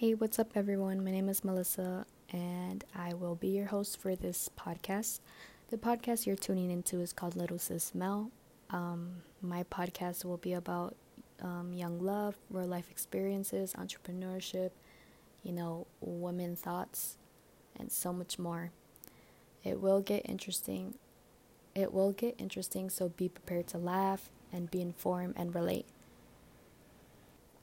Hey, what's up, everyone? My name is Melissa, and I will be your host for this podcast. The podcast you're tuning into is called Little Sis Mel. Um, my podcast will be about um, young love, real life experiences, entrepreneurship, you know, women thoughts, and so much more. It will get interesting. It will get interesting, so be prepared to laugh and be informed and relate.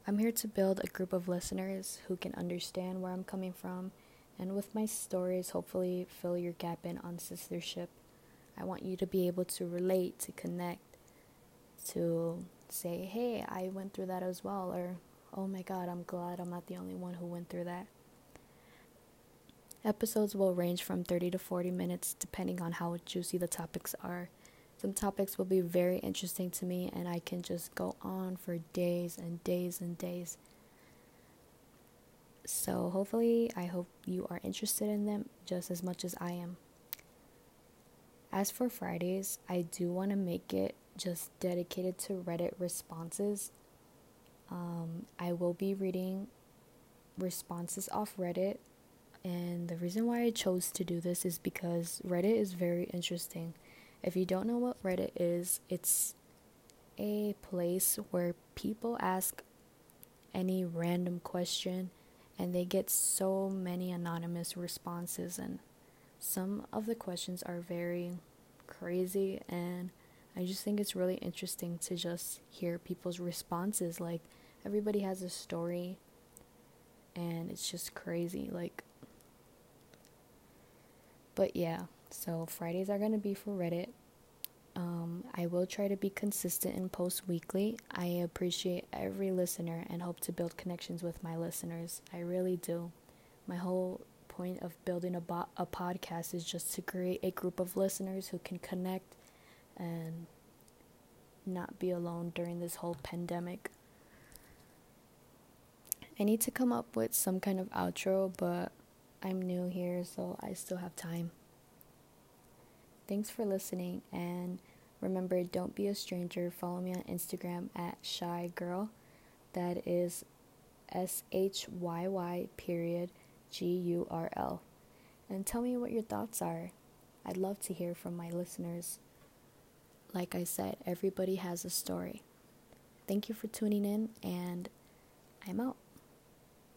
I'm here to build a group of listeners who can understand where I'm coming from, and with my stories, hopefully fill your gap in on sistership. I want you to be able to relate, to connect, to say, hey, I went through that as well, or oh my god, I'm glad I'm not the only one who went through that. Episodes will range from 30 to 40 minutes depending on how juicy the topics are. Some topics will be very interesting to me, and I can just go on for days and days and days. So, hopefully, I hope you are interested in them just as much as I am. As for Fridays, I do want to make it just dedicated to Reddit responses. Um, I will be reading responses off Reddit, and the reason why I chose to do this is because Reddit is very interesting. If you don't know what Reddit is, it's a place where people ask any random question and they get so many anonymous responses and some of the questions are very crazy and I just think it's really interesting to just hear people's responses. Like everybody has a story and it's just crazy like but yeah so Fridays are going to be for Reddit. Um, I will try to be consistent and post weekly. I appreciate every listener and hope to build connections with my listeners. I really do. My whole point of building a, bo- a podcast is just to create a group of listeners who can connect and not be alone during this whole pandemic. I need to come up with some kind of outro, but I'm new here, so I still have time. Thanks for listening, and remember, don't be a stranger. Follow me on Instagram at shy girl. That is S H Y Y period G U R L. And tell me what your thoughts are. I'd love to hear from my listeners. Like I said, everybody has a story. Thank you for tuning in, and I'm out.